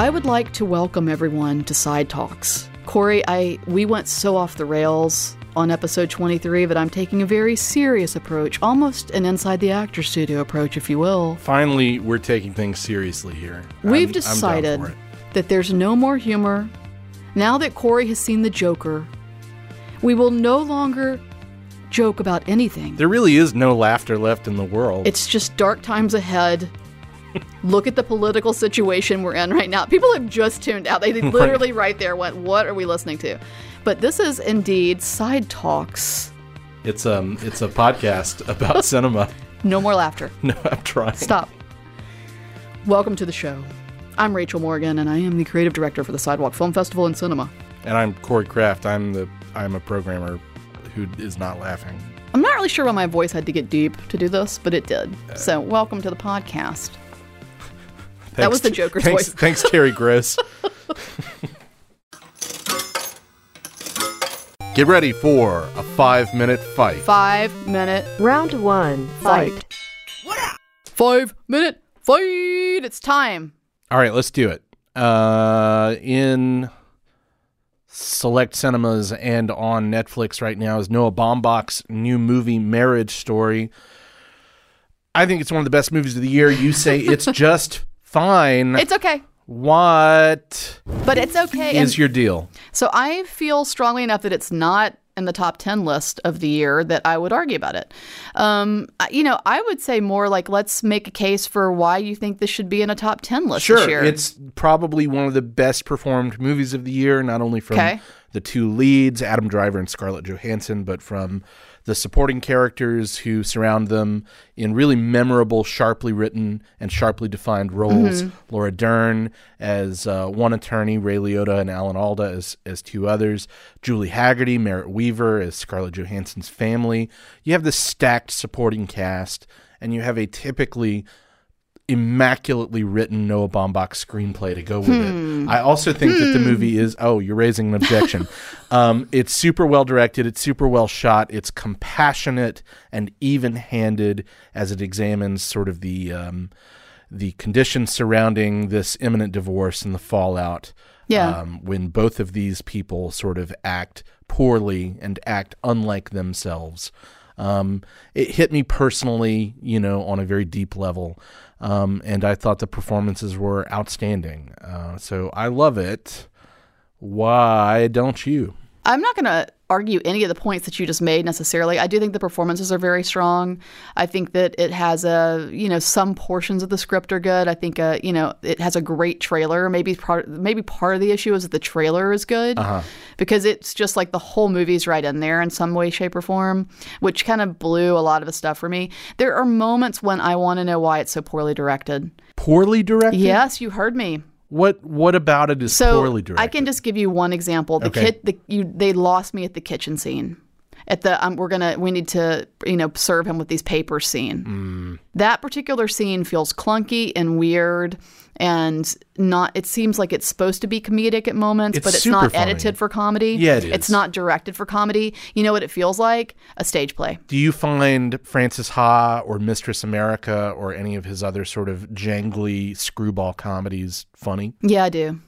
I would like to welcome everyone to Side Talks. Corey, I we went so off the rails on episode 23 that I'm taking a very serious approach, almost an inside the actor studio approach, if you will. Finally, we're taking things seriously here. We've I'm- I'm decided it. that there's no more humor. Now that Corey has seen the Joker, we will no longer joke about anything. There really is no laughter left in the world. It's just dark times ahead. Look at the political situation we're in right now. People have just tuned out. They literally right there went, What are we listening to? But this is indeed Side Talks. It's um, it's a podcast about cinema. No more laughter. No, I'm trying. Stop. Welcome to the show. I'm Rachel Morgan, and I am the creative director for the Sidewalk Film Festival and Cinema. And I'm Corey Kraft. I'm the I'm a programmer who is not laughing. I'm not really sure why my voice had to get deep to do this, but it did. So, welcome to the podcast. That was the Joker's thanks, voice. Thanks, Terry Gross. Get ready for a five minute fight. Five minute Round one, fight. Five minute fight. It's time. All right, let's do it. Uh, in select cinemas and on Netflix right now is Noah Baumbach's new movie Marriage Story. I think it's one of the best movies of the year. You say it's just fine. It's okay, what but it's okay. is And your deal? so I feel strongly enough that it's not in the top 10 list of the year that I would argue about it. Um, you know, I would say more like let's make a case for why you think this should be in a top 10 list this Sure, year. it's probably one of the best performed movies of the year, not only from Okay. the two leads, Adam Driver and Scarlett Johansson, but from the supporting characters who surround them in really memorable, sharply written and sharply defined roles. Mm-hmm. Laura Dern as uh, one attorney, Ray Liotta and Alan Alda as as two others, Julie Hagerty, Merritt Wever as Scarlett Johansson's family. You have this stacked supporting cast, and you have a typically immaculately written Noah Baumbach screenplay to go with it. I also think that the movie is oh, you're raising an objection. um, it's super well directed, it's super well shot, it's compassionate and even-handed as it examines sort of the um, the conditions surrounding this imminent divorce and the fallout. Yeah. Um, when both of these people sort of act poorly and act unlike themselves. Um, it hit me personally, you know, on a very deep level. Um, and I thought the performances were outstanding. Uh, so I love it. Why don't you? I'm not going to argue any of the points that you just made necessarily. I do think the performances are very strong. I think that it has a, you know, some portions of the script are good. I think, uh, you know, it has a great trailer. Maybe part, maybe part of the issue is that the trailer is good because it's just like the whole movie's right in there in some way, shape, or form, which kind of blew a lot of the stuff for me. There are moments when I want to know why it's so poorly directed. Poorly directed? Yes, you heard me. What What about it is So poorly directed? I can just give you one example. The Okay. kit, the, you, they lost me at the kitchen scene. At the um, we're gonna we need to you know serve him with these papers scene. Mm. That particular scene feels clunky and weird, and not. It seems like it's supposed to be comedic at moments, It's but it's not funny. edited for comedy. Yeah, it It's not directed for comedy. You know what it feels like? A stage play. Do you find Frances Ha or Mistress America or any of his other sort of jangly screwball comedies funny? Yeah, I do.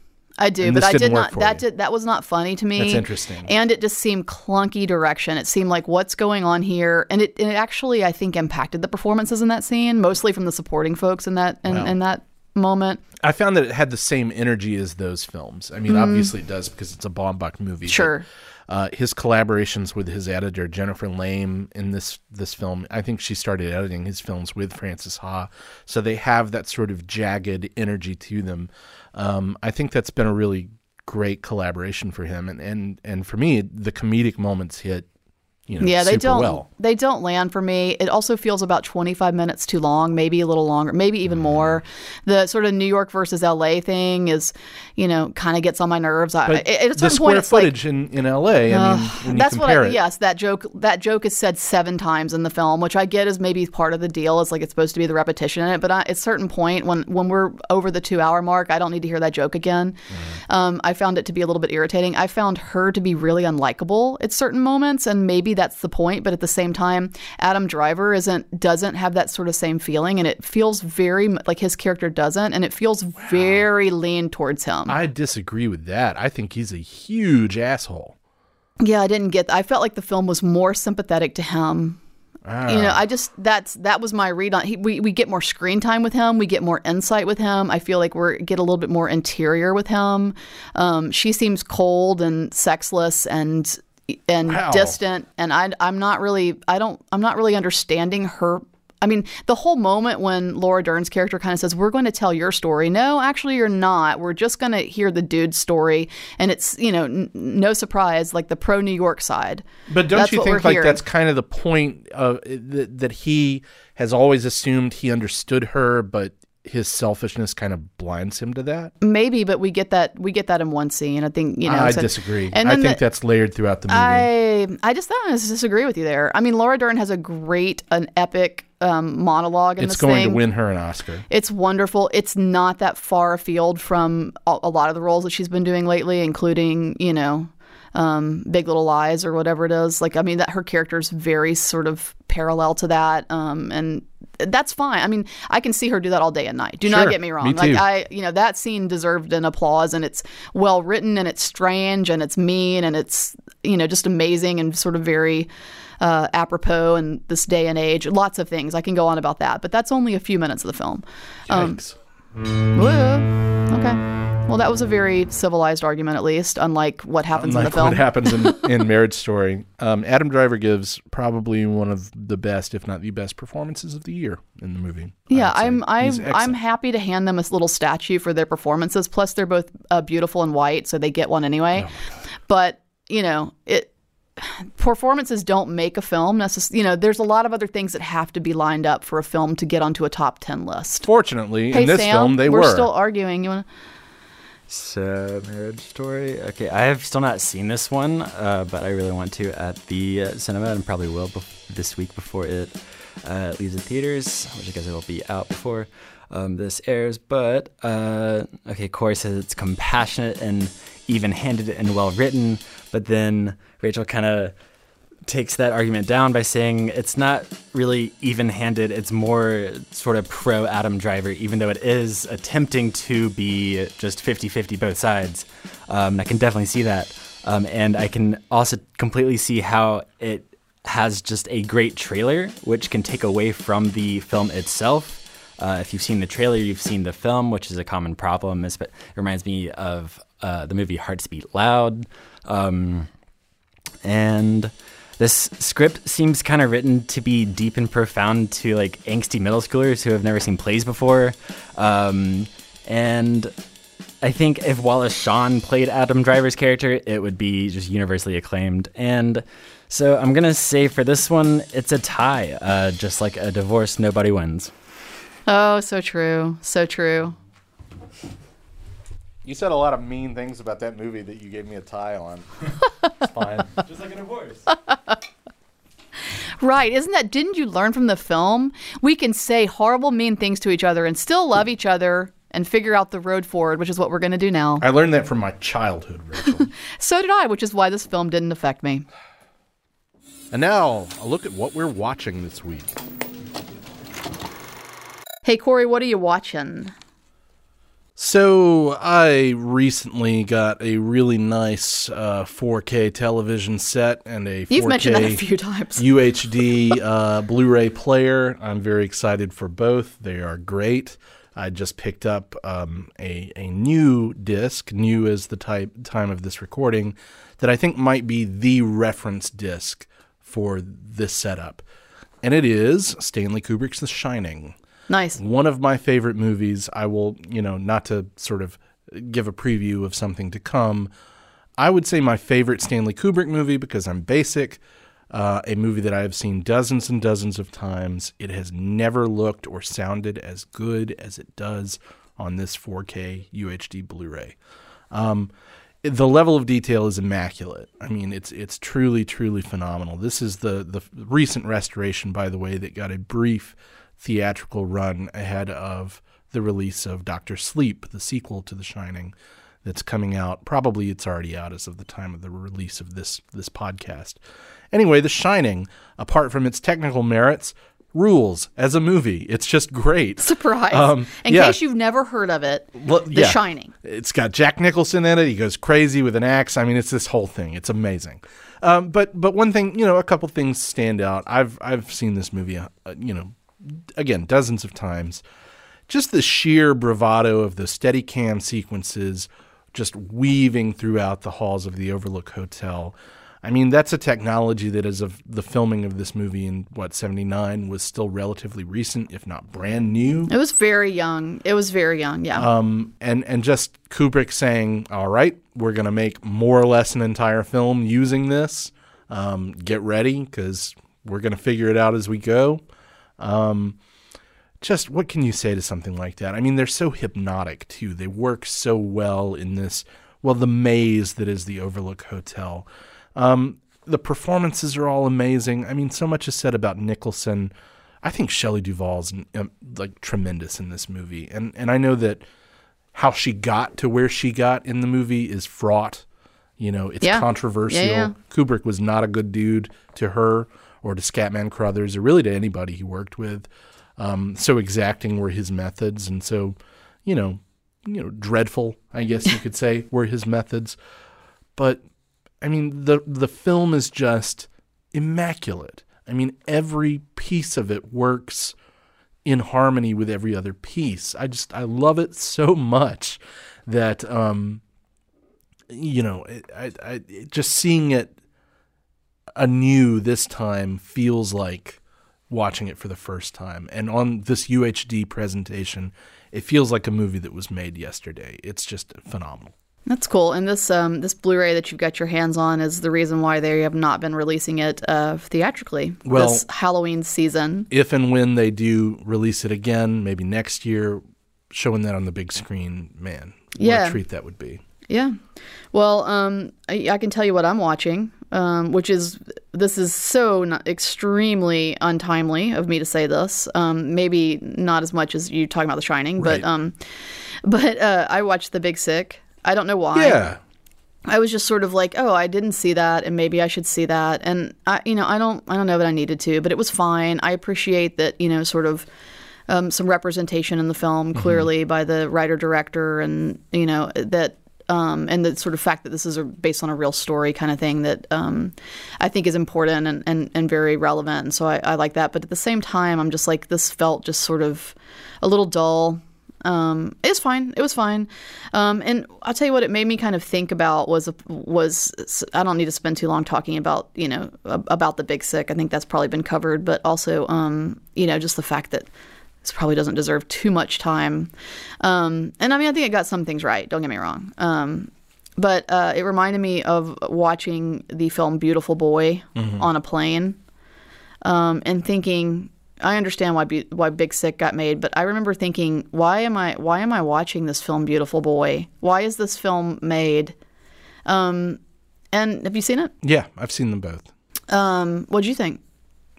I do, And but I did not. That you. did that was not funny to me. That's interesting. And it just seemed clunky direction. It seemed like what's going on here, and it, it actually I think impacted the performances in that scene, mostly from the supporting folks in that in, in that moment. I found that it had the same energy as those films. I mean, mm-hmm. obviously it does because it's a Baumbach movie. but. Sure. Uh, his collaborations with his editor Jennifer Lame in this this film, I think she started editing his films with Frances Ha, so they have that sort of jagged energy to them. Um, I think that's been a really great collaboration for him, and and and for me, the comedic moments hit. You know, Yeah, they don't well. they don't land for me. It also feels about 25 minutes too long, maybe a little longer, maybe even Mm. more. The sort of New York versus LA thing is, you know, kind of gets on my nerves. I, But at a the certain square point, it's like footage in, in L.A. I mean, that's what I, it, yes that joke that joke is said seven times in the film which i get is maybe part of the deal is like it's supposed to be the repetition in it but I, at a certain point when when we're over the two hour mark i don't need to hear that joke again Mm-hmm. um, i found it to be a little bit irritating i found her to be really unlikable at certain moments and maybe that's the point, but at the same time, Adam Driver isn't doesn't have that sort of same feeling, and it feels very like his character doesn't, and it feels very lean towards him. I disagree with that. I think he's a huge asshole. yeah, I didn't get. I felt like the film was more sympathetic to him. You know, I just that's that was my read on. He, we we get more screen time with him. We get more insight with him. I feel like we're get a little bit more interior with him. Um, she seems cold and sexless and and Wow. distant, and I I'm not really I don't I'm not really understanding her. I mean, the whole moment when Laura Dern's character kind of says, "We're going to tell your story." No, actually, you're not. We're just going to hear the dude's story, and it's you know n- no surprise, like the pro New York side. But don't That's you think like hearing. that's kind of the point of that, that he has always assumed he understood her, but his selfishness kind of blinds him to that? Maybe, but we get that we get that in one scene. I think you know. I so- disagree. And I think the- that's layered throughout the movie. I I just I disagree with you there. I mean, Laura Dern has a great, an epic um, monologue in it's going thing. to win her an Oscar. It's wonderful. It's not that far afield from a, a lot of the roles that she's been doing lately, including you know, um, Big Little Lies or whatever it is. Like I mean, that her character is very sort of parallel to that, um, and that's fine. I mean, I can see her do that all day and night. Do not get me wrong. Me like. I, you know, that scene deserved an applause, and it's well written, and it's strange, and it's mean, and it's you know just amazing, and sort of very. Uh, apropos in this day and age, lots of things I can go on about that, but that's only a few minutes of the film. Um, Yikes. Whoa. Okay. Well, that was a very civilized argument, at least, unlike what happens in the film. what happens in, in Marriage Story. Um, Adam Driver gives probably one of the best, if not the best, performances of the year in the movie. Yeah. I'm I'm I'm happy to hand them a little statue for their performances. Plus, they're both uh, beautiful and white, so they get one anyway. but you know, it performances don't make a film necessarily. You know, there's a lot of other things that have to be lined up for a film to get onto a top ten list. Fortunately, Hey in this Sam, film, they we're were. still arguing. You want to? So, Marriage Story. Okay, I have still not seen this one, uh, but I really want to at the uh, cinema and probably will this week before it uh, leaves the theaters, which I guess it will be out before um, this airs. But, uh, okay, Corey says it's compassionate and even handed and well written, but then Rachel kind of takes that argument down by saying it's not really even handed. It's more sort of pro Adam Driver, even though it is attempting to be just 50 50 both sides. Um, I can definitely see that. Um, and I can also completely see how it has just a great trailer, which can take away from the film itself. Uh, if you've seen the trailer, you've seen the film, which is a common problem. It reminds me of uh, the movie Hearts Beat Loud. Um, and this script seems kind of written to be deep and profound to like angsty middle schoolers who have never seen plays before. Um, and I think if Wallace Shawn played Adam Driver's character, it would be just universally acclaimed. And so I'm gonna say for this one, it's a tie. Uh, just like a divorce, nobody wins. Oh, so true, so true. You said a lot of mean things about that movie that you gave me a tie on. It's fine. just like a divorce. Right. Isn't that, didn't you learn from the film? We can say horrible, mean things to each other and still love each other and figure out the road forward, which is what we're going to do now. I learned that from my childhood, Rachel. So did I, which is why this film didn't affect me. and now, a look at what we're watching this week. Hey, Corey, what are you watching? So, I recently got a really nice uh, 4K television set and a 4K You've mentioned that a few times. UHD uh, Blu-ray player. I'm very excited for both. They are great. I just picked up um, a a new disc, new as the type time of this recording, that I think might be the reference disc for this setup, and it is Stanley Kubrick's The Shining Nice. one of my favorite movies. I will, you know, not to sort of give a preview of something to come. I would say my favorite Stanley Kubrick movie because I'm basic. Uh, a movie that I have seen dozens and dozens of times. It has never looked or sounded as good as it does on this 4K UHD Blu-ray. Um, the level of detail is immaculate. I mean, it's it's truly truly phenomenal. This is the the recent restoration, by the way, that got a brief theatrical run ahead of the release of Doctor Sleep, the sequel to The Shining, that's coming out. Probably it's already out as of the time of the release of this this podcast. Anyway, The Shining, apart from its technical merits, rules as a movie. It's just great. Surprise! Um, in yeah. case you've never heard of it, The yeah. Shining. It's got Jack Nicholson in it. He goes crazy with an axe. I mean, it's this whole thing. It's amazing. Um, but but one thing, you know, a couple things stand out. I've I've seen this movie, uh, you know, again dozens of times. Just the sheer bravado of the Steadicam sequences, just weaving throughout the halls of the Overlook Hotel. I mean, that's a technology that, as of the filming of this movie in what '79, was still relatively recent, if not brand new. It was very young. It was very young. Yeah. Um, and and just Kubrick saying, "All right, we're gonna make more or less an entire film using this. Um, get ready because we're gonna figure it out as we go." Um, just what can you say to something like that? I mean, they're so hypnotic too. They work so well in this well, the maze that is the Overlook Hotel. Um, the performances are all amazing. I mean, so much is said about Nicholson. I think Shelley Duvall's um, like tremendous in this movie, and and I know that how she got to where she got in the movie is fraught. You know, it's Yeah. controversial. Yeah, yeah. Kubrick was not a good dude to her or to Scatman Crothers or really to anybody he worked with. Um, so exacting were his methods, and so you know, you know, dreadful, I guess you could say, were his methods. But I mean, the the film is just immaculate. I mean, every piece of it works in harmony with every other piece. I just I love it so much that um, you know, I, I just seeing it anew this time feels like watching it for the first time. And on this UHD presentation, it feels like a movie that was made yesterday. It's just phenomenal. That's cool. And this um, this Blu-ray that you've got your hands on is the reason why they have not been releasing it uh, theatrically Well- this Halloween season. If and when they do release it again, maybe next year, showing that on the big screen, man, what Yeah. a treat that would be. Yeah. Well, um, I, I can tell you what I'm watching, um, which is this is so not extremely untimely of me to say this. Um, maybe not as much as you talking about The Shining, Right. but um, but uh, I watched The Big Sick. I don't know why. Yeah. I was just sort of like, oh, I didn't see that, and maybe I should see that. And I, you know, I don't, I don't know that I needed to, but it was fine. I appreciate that, you know, sort of um, some representation in the film clearly by the writer director, and you know that, um, and the sort of fact that this is a, based on a real story kind of thing that um, I think is important and, and, and very relevant. And so I, I like that. But at the same time, I'm just like this felt just sort of a little dull. Um, it's fine. It was fine. Um, and I'll tell you what it made me kind of think about was was I don't need to spend too long talking about you know about the big sick. I think that's probably been covered, but also um, you know just the fact that this probably doesn't deserve too much time. Um, and I mean I think it got some things right. Don't get me wrong. Um, but uh, it reminded me of watching the film Beautiful Boy on a plane um, and thinking I understand why Be- why Big Sick got made, but I remember thinking, why am I why am I watching this film, Beautiful Boy? Why is this film made? Um, and have you seen it? Yeah, I've seen them both. Um, what'd you think?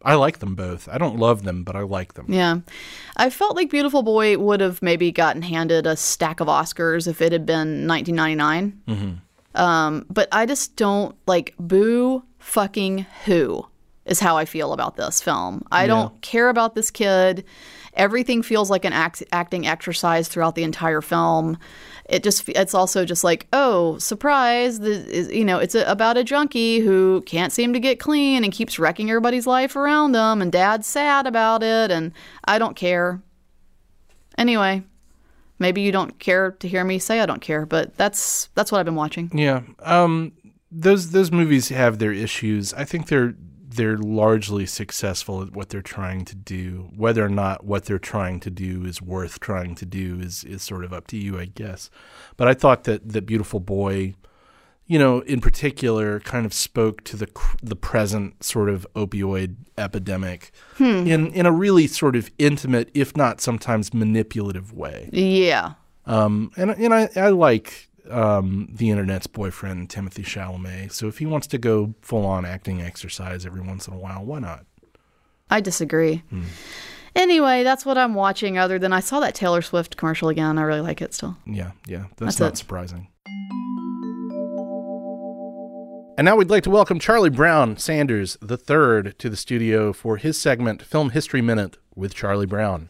I like them both. I don't love them, but I like them. Yeah, I felt like Beautiful Boy would have maybe gotten handed a stack of Oscars if it had been 1999. Um, but I just don't like boo fucking who is how I feel about this film. I don't care about this kid. Everything feels like an act- acting exercise throughout the entire film. It just it's also just like oh surprise the, you know it's a, about a junkie who can't seem to get clean and keeps wrecking everybody's life around them and dad's sad about it and I don't care. Anyway, maybe you don't care to hear me say I don't care, but that's that's what I've been watching. Yeah. Um those those movies have their issues. I think they're they're largely successful at what they're trying to do. Whether or not what they're trying to do is worth trying to do is is sort of up to you, I guess. But I thought that that Beautiful Boy, you know, in particular, kind of spoke to the the present sort of opioid epidemic in in a really sort of intimate, if not sometimes manipulative way. Yeah. Um, and and I, I like um, the internet's boyfriend Timothy Chalamet. So if he wants to go full on acting exercise every once in a while, why not? I disagree. Anyway, that's what I'm watching. Other than I saw that Taylor Swift commercial again. I really like it still. Yeah, yeah, that's, That's not it. surprising. And now we'd like to welcome Charlie Brown Sanders III to the studio for his segment Film History Minute with Charlie Brown.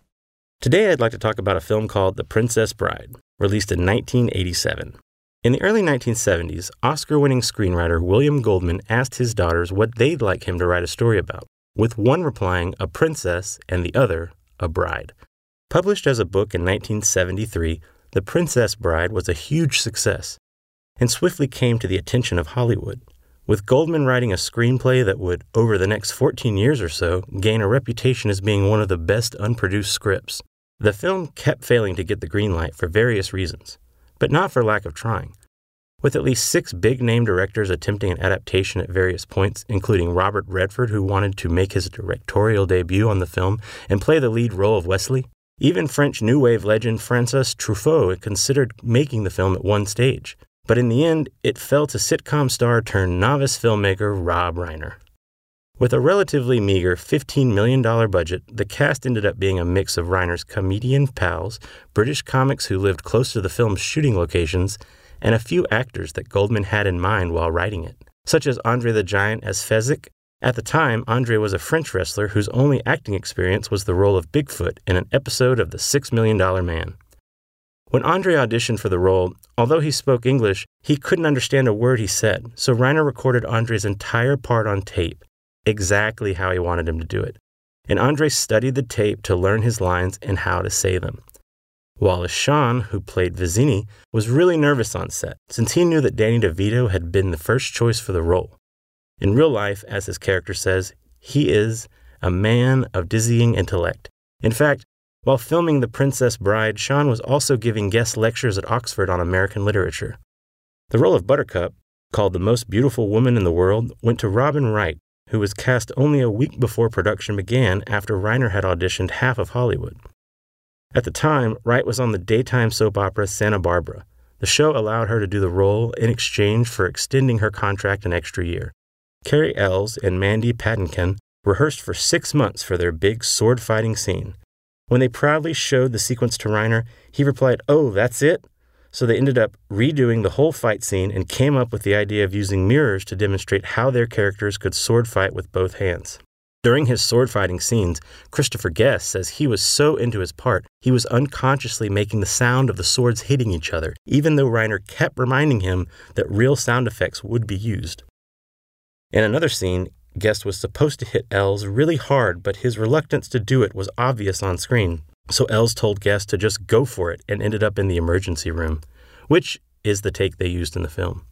Today I'd like to talk about a film called The Princess Bride, released in 1987. In the early 1970s, Oscar winning screenwriter William Goldman asked his daughters what they'd like him to write a story about, with one replying, a princess, and the other, a bride. Published as a book in 1973, The Princess Bride was a huge success and swiftly came to the attention of Hollywood, with Goldman writing a screenplay that would, over the next 14 years or so, gain a reputation as being one of the best unproduced scripts. The film kept failing to get the green light for various reasons, but not for lack of trying. With at least six big name directors attempting an adaptation at various points, including Robert Redford, who wanted to make his directorial debut on the film and play the lead role of Westley, even French New Wave legend Francis Truffaut considered making the film at one stage. But in the end, it fell to sitcom star turned novice filmmaker Rob Reiner. With a relatively meager $15 million budget, the cast ended up being a mix of Reiner's comedian pals, British comics who lived close to the film's shooting locations, and a few actors that Goldman had in mind while writing it, such as Andre the Giant as Fezzik. At the time, Andre was a French wrestler whose only acting experience was the role of Bigfoot in an episode of The Six Million Dollar Man. When Andre auditioned for the role, although he spoke English, he couldn't understand a word he said, so Reiner recorded Andre's entire part on tape, exactly how he wanted him to do it. And Andre studied the tape to learn his lines and how to say them. Wallace Shawn, who played Vizzini, was really nervous on set since he knew that Danny DeVito had been the first choice for the role. In real life, as his character says, he is a man of dizzying intellect. In fact, while filming The Princess Bride, Shawn was also giving guest lectures at Oxford on American literature. The role of Buttercup, called the most beautiful woman in the world, went to Robin Wright, who was cast only a week before production began after Reiner had auditioned half of Hollywood. At the time, Wright was on the daytime soap opera Santa Barbara. The show allowed her to do the role in exchange for extending her contract an extra year. Cary Elwes and Mandy Patinkin rehearsed for six months for their big sword fighting scene. When they proudly showed the sequence to Reiner, he replied, Oh, that's it? So they ended up redoing the whole fight scene and came up with the idea of using mirrors to demonstrate how their characters could sword fight with both hands. During his sword fighting scenes, Christopher Guest says he was so into his part, he was unconsciously making the sound of the swords hitting each other, even though Reiner kept reminding him that real sound effects would be used. In another scene, Guest was supposed to hit Elwes really hard, but his reluctance to do it was obvious on screen. So Elwes told Guest to just go for it and ended up in the emergency room, which is the take they used in the film.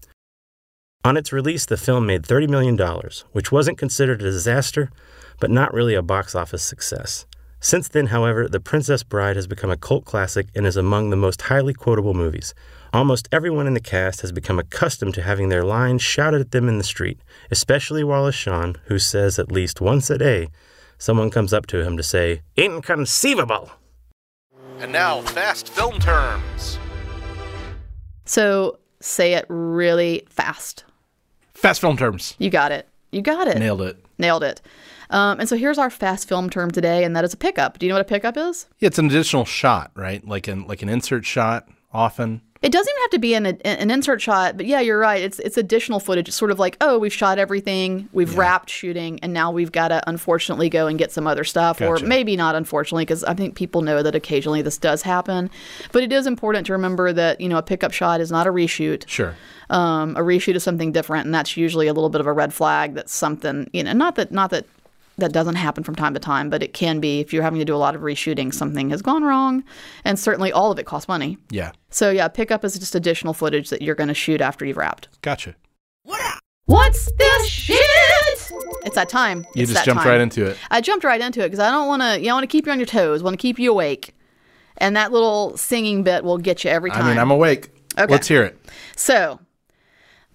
On its release, the film made $30 million, which wasn't considered a disaster, but not really a box office success. Since then, however, The Princess Bride has become a cult classic and is among the most highly quotable movies. Almost everyone in the cast has become accustomed to having their lines shouted at them in the street, especially Wallace Shawn, who says at least once a day someone comes up to him to say, Inconceivable! And now, fast film terms. So say it really fast. Fast film terms. You got it. You got it. Nailed it. Nailed it. Um, and so here's our fast film term today, and that is a pickup. Do you know what a pickup is? Yeah, it's an additional shot, right? Like an like an insert shot often. It doesn't even have to be an, an insert shot, but yeah, you're right. It's it's additional footage. It's sort of like, oh, we've shot everything, we've wrapped shooting, and now we've got to unfortunately go and get some other stuff, Gotcha. or maybe not unfortunately, because I think people know that occasionally this does happen. But it is important to remember that you know a pickup shot is not a reshoot. Sure. Um, a reshoot is something different, and that's usually a little bit of a red flag. That's something you know, not that not that that doesn't happen from time to time, but it can be if you're having to do a lot of reshooting, something has gone wrong, and certainly all of it costs money. Yeah. So yeah, pickup is just additional footage that you're going to shoot after you've wrapped. Gotcha. What's this shit? It's that time. You It's just that jumped time. right into it. I jumped right into it because I don't want to. You know, I want to keep you on your toes. Want to keep you awake, and that little singing bit will get you every time. I mean, I'm awake. Okay. Let's hear it. So,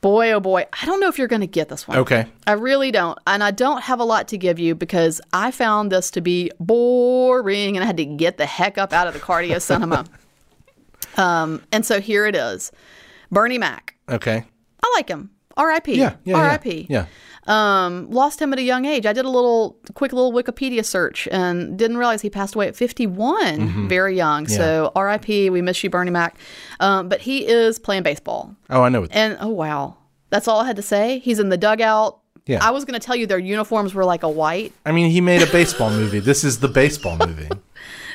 boy, oh boy, I don't know if you're going to get this one. Okay. I really don't. And I don't have a lot to give you because I found this to be boring and I had to get the heck up out of the cardio cinema. Um, and so here it is Bernie Mac. Okay. I like him. R.I.P. Yeah. Yeah. R.I.P. Yeah. Um, lost him at a young age. I did a little quick little Wikipedia search and didn't realize he passed away at 51, Mm-hmm. very young. So R.I.P. We miss you, Bernie Mac. Um, but he is playing baseball. Oh, I know. And oh wow, That's all I had to say. He's in the dugout. Yeah. I was going to tell you their uniforms were like a white. I mean, he made a baseball movie. This is the baseball movie.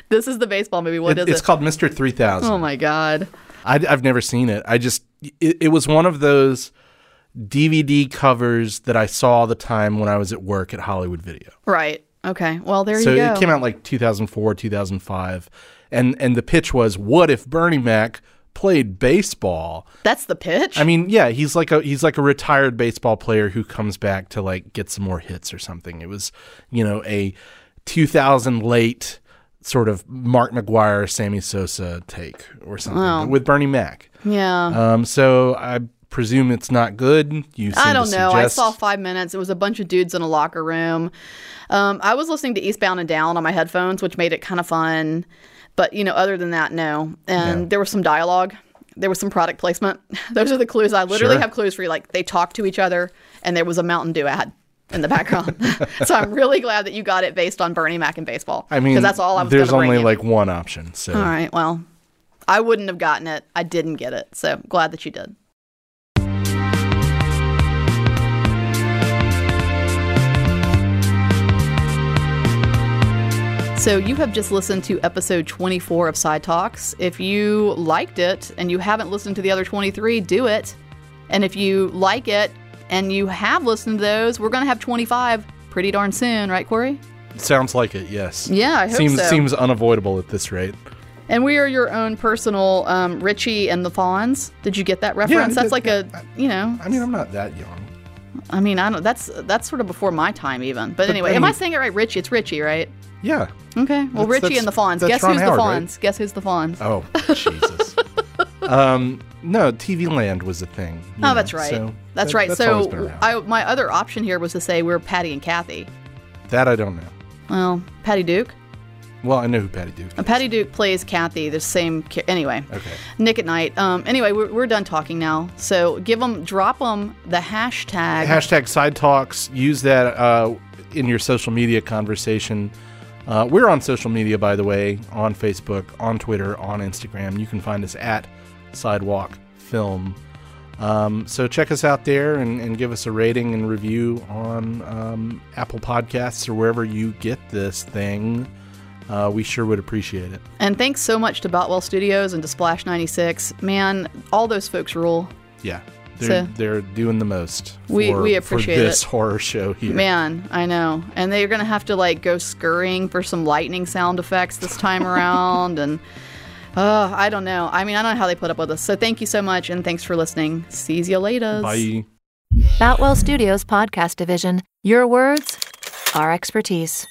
This is the baseball movie. What It- is it's it? called Mr. 3000. oh my god. I, have never seen it. I just, it, it was one of those DVD covers that I saw all the time when I was at work at Hollywood Video. Right. Okay. Well, there so you go. So it came out like 2004, 2005. And, and the pitch was, what if Bernie Mac played baseball? That's the pitch. I mean, yeah, he's like a he's like a retired baseball player who comes back to like get some more hits or something. It was, you know, a 2000 late sort of Mark McGwire, Sammy Sosa take or something with Bernie Mac. yeah. Um, so I presume it's not good. You seem I don't know. I saw five minutes. It was a bunch of dudes in a locker room. Um, I was listening to Eastbound and Down on my headphones, which made it kind of fun. But you know, other than that, no. And Yeah. there was some dialogue. There was some product placement. Those are the clues. I literally Sure. have clues for you. Like they talked to each other, and there was a Mountain Dew ad in the background. so I'm really glad that you got it based on Bernie Mac and baseball. I mean, because that's all I was. There's only you. like one option. So All right. Well, I wouldn't have gotten it. I didn't get it. So glad that you did. So, you have just listened to episode 24 of Side Talks. If you liked it and you haven't listened to the other 23, do it. And if you like it and you have listened to those, we're going to have 25 pretty darn soon, right, Corey? sounds like it. Yes. Yeah, I hope seems so. seems unavoidable at this rate. And we are your own personal um, Richie and the Fonz. Did you get that reference? I that's did. like a, you know, I mean, I'm not that young. I mean, I don't. That's that's sort of before my time even. But anyway, I am I saying it right? Richie, it's Richie, right? Yeah. Okay. Well, That's- Richie that's- and the Fonz. Guess Ron who's Howard, the right? Fonz? Guess who's the Fonz? Oh, Jesus. um, no, TV Land was a thing. Oh, know, that's right. so that's that- right. That's so. I, my other option here was to say we're Patty and Cathy. that I don't know. Well, Patty Duke. Well, I know who Patty Duke. Is. Patty Duke plays Cathy, the same. Anyway, Okay. Nick at Night. Um, anyway, we're, we're done talking now. So give them, drop them the hashtag. Hashtag side talks. Use that uh, in your social media conversation. Uh, we're on social media, by the way, on Facebook, on Twitter, on Instagram. You can find us at Sidewalk Film. Um, so check us out there and, and give us a rating and review on um, Apple Podcasts or wherever you get this thing. Uh, we sure would appreciate it. And thanks so much to Boutwell Studios and to Splash 96. Man, all those folks rule. Yeah, they're So- they're doing the most. We- for, we appreciate for this it. horror show here. Man, I know. And they're going to have to like go scurrying for some lightning sound effects this time around. And uh, I don't know. I mean, I don't know how they put up with us. So thank you so much. And thanks for listening. See you later. Bye. Boutwell Studios Podcast Division. Your words, our expertise.